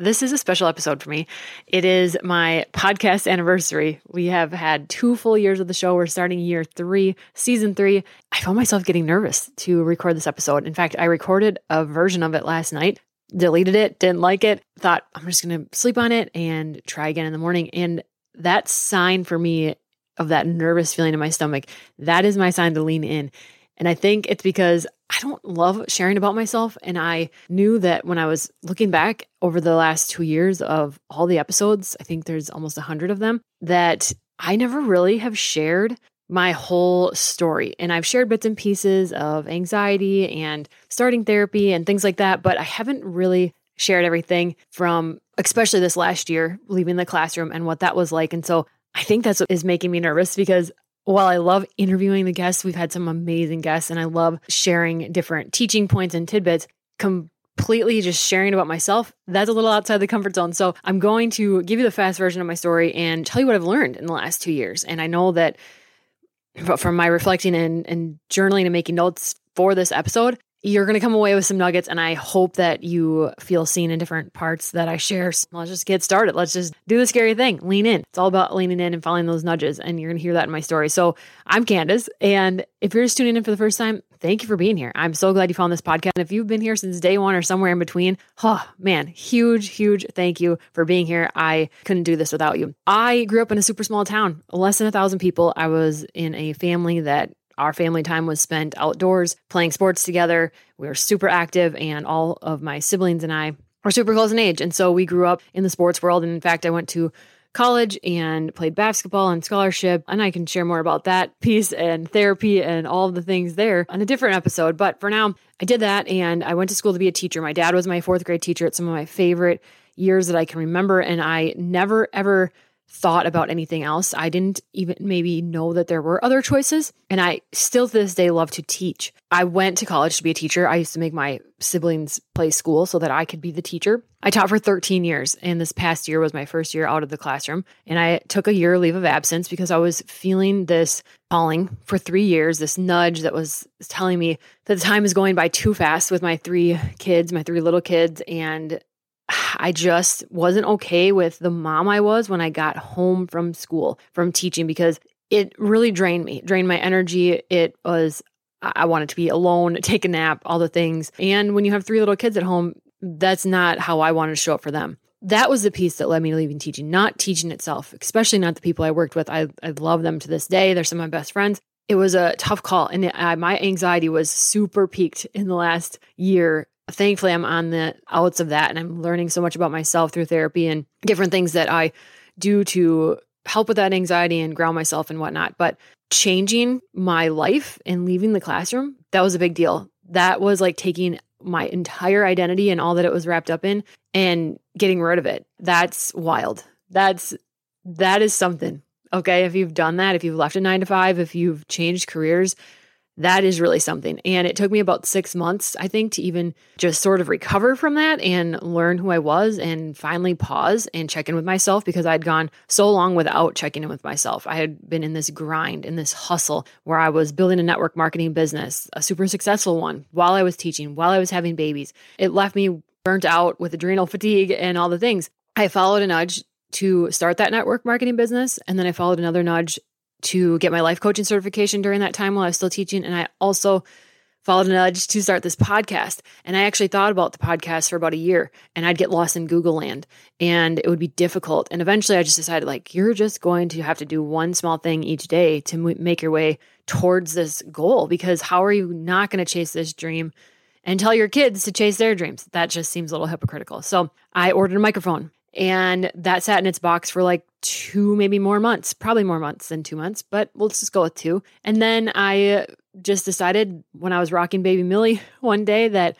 This is a special episode for me. It is my podcast anniversary. We have had two full years of the show. We're starting year three, season three. I found myself getting nervous to record this episode. In fact, I recorded a version of it last night, deleted it, didn't like it, thought I'm just going to sleep on it and try again in the morning. And that sign for me of that nervous feeling in my stomach, that is my sign to lean in. And I think it's because I don't love sharing about myself. And I knew that when I was looking back over the last two years of all the episodes, I think there's almost a hundred of them, that I never really have shared my whole story. And I've shared bits and pieces of anxiety and starting therapy and things like that, but I haven't really shared everything from especially this last year leaving the classroom and what that was like. And so I think that's what is making me nervous because while I love interviewing the guests, we've had some amazing guests and I love sharing different teaching points and tidbits. Completely just sharing about myself, that's a little outside the comfort zone. So I'm going to give you the fast version of my story and tell you what I've learned in the last two years. And I know that from my reflecting and, and journaling and making notes for this episode, you're going to come away with some nuggets and i hope that you feel seen in different parts that i share. So let's just get started. Let's just do the scary thing. Lean in. It's all about leaning in and following those nudges and you're going to hear that in my story. So i'm candace and if you're just tuning in for the first time thank you for being here. I'm so glad you found this podcast. And if you've been here since day one or somewhere in between oh man huge huge thank you for being here. I couldn't do this without you. I grew up in a super small town less than a thousand people. I was in a family that our family time was spent outdoors playing sports together. We were super active, and all of my siblings and I were super close in age. And so we grew up in the sports world. And in fact, I went to college and played basketball and scholarship. And I can share more about that piece and therapy and all the things there on a different episode. But for now, I did that and I went to school to be a teacher. My dad was my fourth grade teacher at some of my favorite years that I can remember. And I never, ever thought about anything else. I didn't even maybe know that there were other choices. And I still to this day love to teach. I went to college to be a teacher. I used to make my siblings play school so that I could be the teacher. I taught for 13 years, and this past year was my first year out of the classroom. And I took a year leave of absence because I was feeling this calling for three years, this nudge that was telling me that the time is going by too fast with my three kids, my three little kids, and I just wasn't okay with the mom I was when I got home from school, from teaching, because it really drained me, drained my energy. It was, I wanted to be alone, take a nap, all the things. And when you have three little kids at home, that's not how I wanted to show up for them. That was the piece that led me to leaving teaching, not teaching itself, especially not the people I worked with. I, I love them to this day. They're some of my best friends. It was a tough call. And it, I, my anxiety was super peaked in the last year thankfully I'm on the outs of that and I'm learning so much about myself through therapy and different things that I do to help with that anxiety and ground myself and whatnot. But changing my life and leaving the classroom, that was a big deal. That was like taking my entire identity and all that it was wrapped up in and getting rid of it. That's wild. That's that is something. Okay. If you've done that, if you've left a nine to five, if you've changed careers, that is really something. And it took me about six months, I think, to even just sort of recover from that and learn who I was and finally pause and check in with myself because I'd gone so long without checking in with myself. I had been in this grind, in this hustle where I was building a network marketing business, a super successful one, while I was teaching, while I was having babies. It left me burnt out with adrenal fatigue and all the things. I followed a nudge to start that network marketing business. And then I followed another nudge to get my life coaching certification during that time while I was still teaching. And I also followed a nudge to start this podcast. And I actually thought about the podcast for about a year and I'd get lost in Google land and it would be difficult. And eventually I just decided, like, you're just going to have to do one small thing each day to make your way towards this goal because how are you not going to chase this dream? And tell your kids to chase their dreams. That just seems a little hypocritical. So I ordered a microphone and that sat in its box for like two, maybe more months, probably more months than two months, but we'll just go with two. And then I just decided when I was rocking baby Millie one day that,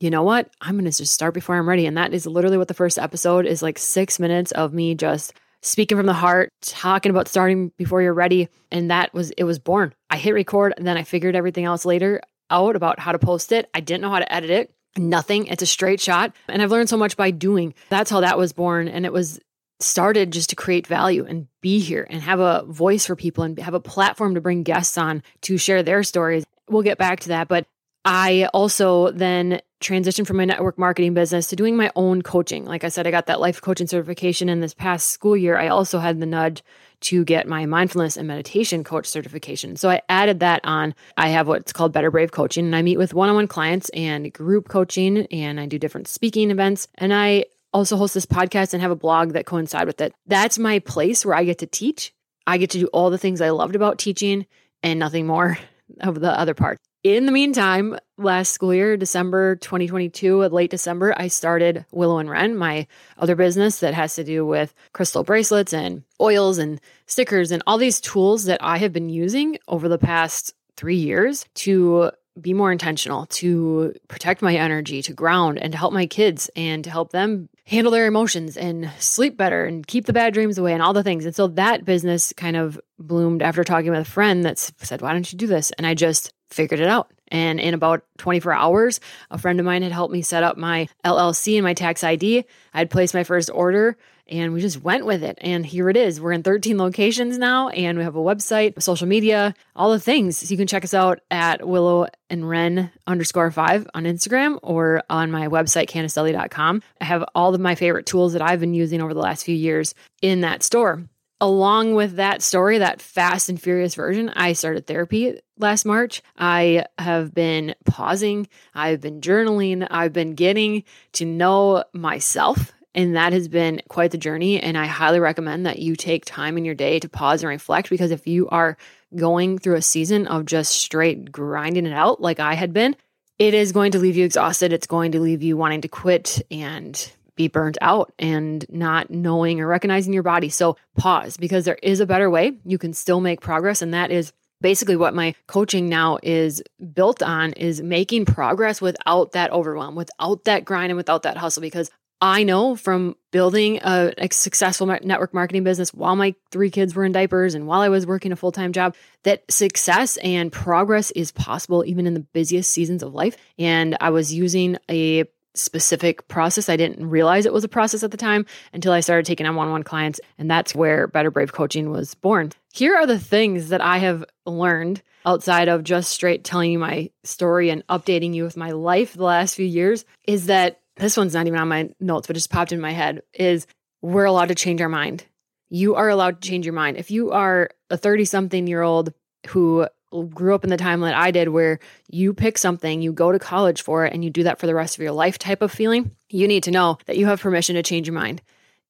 you know what, I'm going to just start before I'm ready. And that is literally what the first episode is like six minutes of me just speaking from the heart, talking about starting before you're ready. And that was, it was born. I hit record and then I figured everything else later out about how to post it. I didn't know how to edit it. Nothing. It's a straight shot. And I've learned so much by doing. That's how that was born. And it was started just to create value and be here and have a voice for people and have a platform to bring guests on to share their stories. We'll get back to that. But I also then transitioned from my network marketing business to doing my own coaching. Like I said, I got that life coaching certification in this past school year. I also had the nudge to get my mindfulness and meditation coach certification. So I added that on. I have what's called Better Brave Coaching, and I meet with one on one clients and group coaching, and I do different speaking events. And I also host this podcast and have a blog that coincide with it. That's my place where I get to teach. I get to do all the things I loved about teaching and nothing more of the other part. In the meantime, last school year, December 2022, late December, I started Willow and Wren, my other business that has to do with crystal bracelets and oils and stickers and all these tools that I have been using over the past three years to be more intentional, to protect my energy, to ground, and to help my kids and to help them handle their emotions and sleep better and keep the bad dreams away and all the things. And so that business kind of bloomed after talking with a friend that said, Why don't you do this? And I just figured it out. And in about 24 hours, a friend of mine had helped me set up my LLC and my tax ID. I had placed my first order and we just went with it. And here it is. We're in 13 locations now, and we have a website, social media, all the things. So you can check us out at Willow and Wren underscore five on Instagram or on my website, CandaceDudley.com. I have all of my favorite tools that I've been using over the last few years in that store. Along with that story, that fast and furious version, I started therapy last March. I have been pausing, I've been journaling, I've been getting to know myself and that has been quite the journey. And I highly recommend that you take time in your day to pause and reflect because if you are going through a season of just straight grinding it out, like I had been, it is going to leave you exhausted. It's going to leave you wanting to quit and be burnt out and not knowing or recognizing your body. So pause because there is a better way. You can still make progress. And that is basically what my coaching now is built on is making progress without that overwhelm, without that grind and without that hustle because I know from building a, a, successful network marketing business while my three kids were in diapers and while I was working a full time job that success and progress is possible even in the busiest seasons of life. And I was using a specific process. I didn't realize it was a process at the time until I started taking on one on one clients. And that's where Better Brave Coaching was born. Here are the things that I have learned outside of just straight telling you my story and updating you with my life the last few years is that this one's not even on my notes, but just popped in my head is we're allowed to change our mind. You are allowed to change your mind. If you are a 30 something year old who grew up in the time that I did, where you pick something, you go to college for it, and you do that for the rest of your life type of feeling, you need to know that you have permission to change your mind.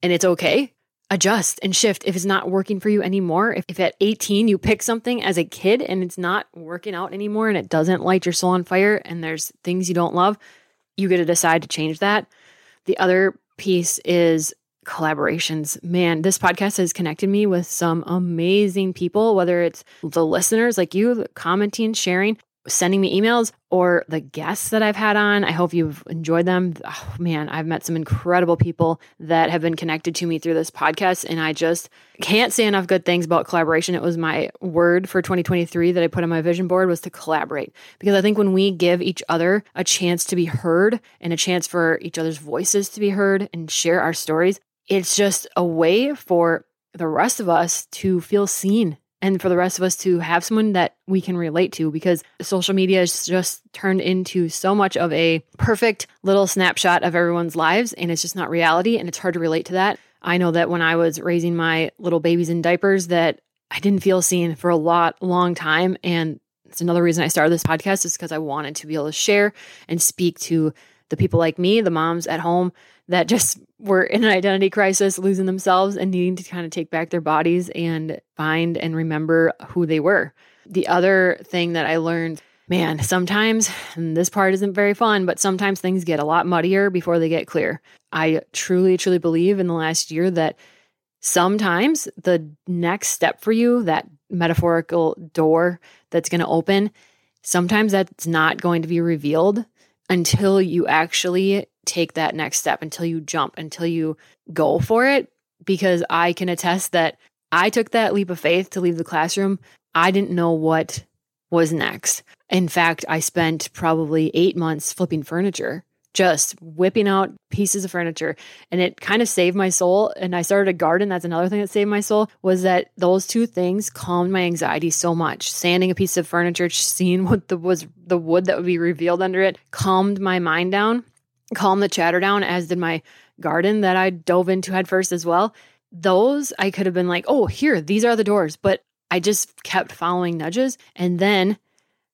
And it's okay. Adjust and shift if it's not working for you anymore. If, if at 18 you pick something as a kid and it's not working out anymore and it doesn't light your soul on fire and there's things you don't love, you get to decide to change that. The other piece is collaborations. Man, this podcast has connected me with some amazing people, whether it's the listeners like you commenting, sharing, sending me emails or the guests that I've had on. I hope you've enjoyed them. Oh, man, I've met some incredible people that have been connected to me through this podcast. And I just can't say enough good things about collaboration. It was my word for 2023 that I put on my vision board was to collaborate. Because I think when we give each other a chance to be heard and a chance for each other's voices to be heard and share our stories, it's just a way for the rest of us to feel seen and for the rest of us to have someone that we can relate to because social media has just turned into so much of a perfect little snapshot of everyone's lives and it's just not reality and it's hard to relate to that. I know that when I was raising my little babies in diapers that I didn't feel seen for a lot long time and it's another reason I started this podcast is because I wanted to be able to share and speak to the people like me, the moms at home that just were in an identity crisis, losing themselves and needing to kind of take back their bodies and find and remember who they were. The other thing that I learned, man, sometimes, this part isn't very fun, but sometimes things get a lot muddier before they get clear. I truly, truly believe in the last year that sometimes the next step for you, that metaphorical door that's going to open, sometimes that's not going to be revealed until you actually take that next step, until you jump, until you go for it. Because I can attest that I took that leap of faith to leave the classroom. I didn't know what was next. In fact, I spent probably eight months flipping furniture, just whipping out pieces of furniture. And it kind of saved my soul. And I started a garden. That's another thing that saved my soul was that those two things calmed my anxiety so much. Sanding a piece of furniture, seeing what the was the wood that would be revealed under it, calmed my mind down, calmed the chatter down, as did my garden that I dove into head first as well. Those I could have been like, oh, here, these are the doors. But I just kept following nudges. And then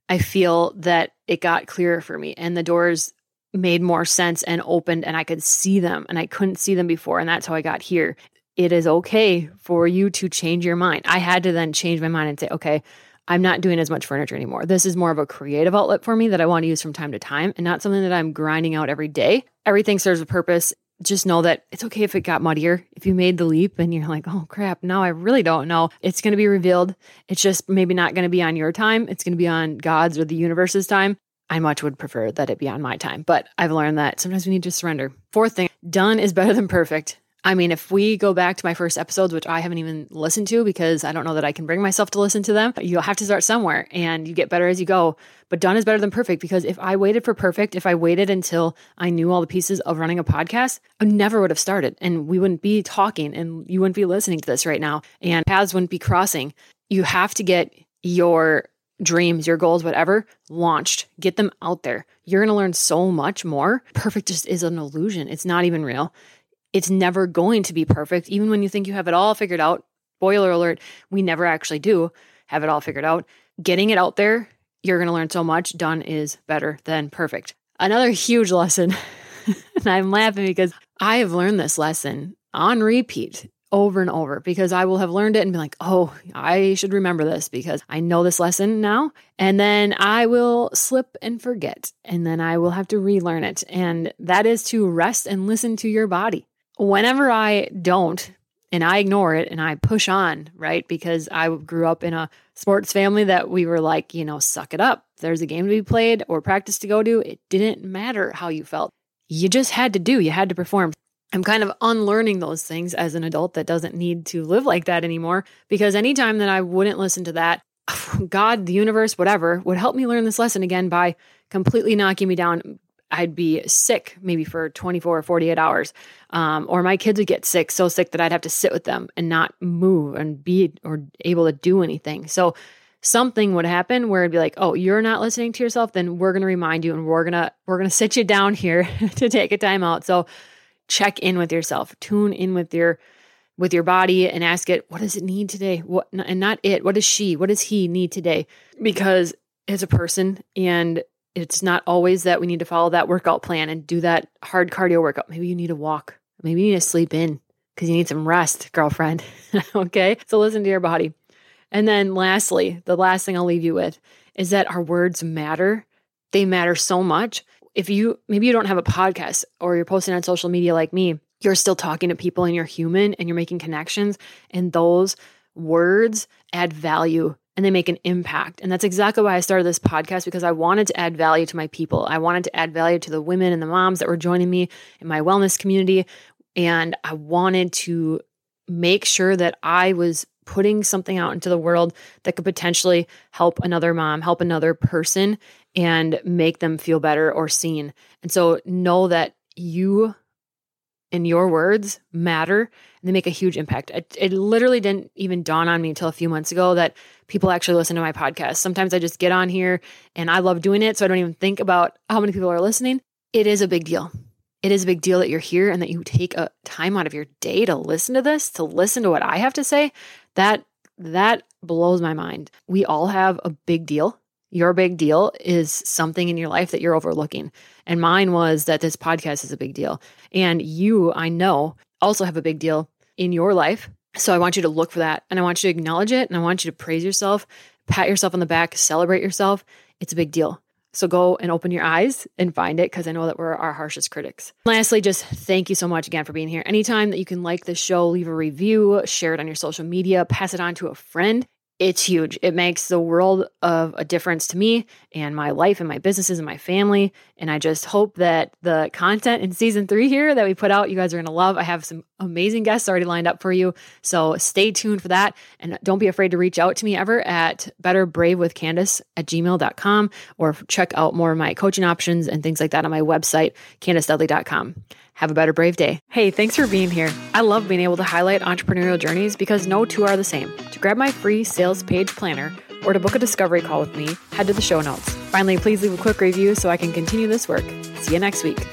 I feel that it got clearer for me and the doors made more sense and opened and I could see them and I couldn't see them before. And that's how I got here. It is okay for you to change your mind. I had to then change my mind and say, okay, I'm not doing as much furniture anymore. This is more of a creative outlet for me that I want to use from time to time and not something that I'm grinding out every day. Everything serves a purpose just know that it's okay if it got muddier. If you made the leap and you're like, oh crap, now I really don't know. It's going to be revealed. It's just maybe not going to be on your time. It's going to be on God's or the universe's time. I much would prefer that it be on my time, but I've learned that sometimes we need to surrender. Fourth thing, done is better than perfect. I mean, if we go back to my first episodes, which I haven't even listened to because I don't know that I can bring myself to listen to them, you'll have to start somewhere and you get better as you go. But done is better than perfect because if I waited for perfect, if I waited until I knew all the pieces of running a podcast, I never would have started and we wouldn't be talking and you wouldn't be listening to this right now and paths wouldn't be crossing. You have to get your dreams, your goals, whatever, launched. Get them out there. You're going to learn so much more. Perfect just is an illusion. It's not even real. It's never going to be perfect. Even when you think you have it all figured out, spoiler alert, we never actually do have it all figured out. Getting it out there, you're going to learn so much. Done is better than perfect. Another huge lesson, and I'm laughing because I have learned this lesson on repeat over and over because I will have learned it and be like, oh, I should remember this because I know this lesson now. And then I will slip and forget. And then I will have to relearn it. And that is to rest and listen to your body whenever I don't and I ignore it and I push on, right? Because I grew up in a sports family that we were like, you know, suck it up. there's a game to be played or practice to go to. It didn't matter how you felt. You just had to do, you had to perform. I'm kind of unlearning those things as an adult that doesn't need to live like that anymore because anytime that I wouldn't listen to that, God, the universe, whatever, would help me learn this lesson again by completely knocking me down, I'd be sick maybe for 24 or 48 hours. Um, or my kids would get sick, so sick that I'd have to sit with them and not move and be or able to do anything. So something would happen where it'd be like, oh, you're not listening to yourself, then we're gonna remind you and we're gonna we're gonna sit you down here to take a time out. So check in with yourself, tune in with your with your body and ask it, what does it need today? What and not it, what does she, what does he need today? Because as a person and it's not always that we need to follow that workout plan and do that hard cardio workout. Maybe you need to walk. Maybe you need to sleep in because you need some rest, girlfriend. okay. So listen to your body. And then lastly, the last thing I'll leave you with is that our words matter. They matter so much. If you maybe you don't have a podcast or you're posting on social media like me, you're still talking to people and you're human and you're making connections. And those words add value and they make an impact. And that's exactly why I started this podcast because I wanted to add value to my people. I wanted to add value to the women and the moms that were joining me in my wellness community. And I wanted to make sure that I was putting something out into the world that could potentially help another mom, help another person, and make them feel better or seen. And so know that you and your words matter and they make a huge impact. It, it, literally didn't even dawn on me until a few months ago that people actually listen to my podcast. Sometimes I just get on here and I love doing it. So I don't even think about how many people are listening. It is a big deal. It is a big deal that you're here and that you take a time out of your day to listen to this, to listen to what I have to say. That that blows my mind. We all have a big deal your big deal is something in your life that you're overlooking. And mine was that this podcast is a big deal. And you, I know, also have a big deal in your life. So I want you to look for that and I want you to acknowledge it and I want you to praise yourself, pat yourself on the back, celebrate yourself. It's a big deal. So go and open your eyes and find it because I know that we're our harshest critics. Lastly, just thank you so much again for being here. Anytime that you can like the show, leave a review, share it on your social media, pass it on to a friend it's huge. It makes the world of a difference to me and my life and my businesses and my family. And I just hope that the content in season three here that we put out, you guys are going to love. I have some amazing guests already lined up for you. So stay tuned for that. And don't be afraid to reach out to me ever at betterbravewithcandace at gmail.com or check out more of my coaching options and things like that on my website, candacedudley.com. Have a better brave day. Hey, thanks for being here. I love being able to highlight entrepreneurial journeys because no two are the same. To grab my free sales page planner or to book a discovery call with me, head to the show notes. Finally, please leave a quick review so I can continue this work. See you next week.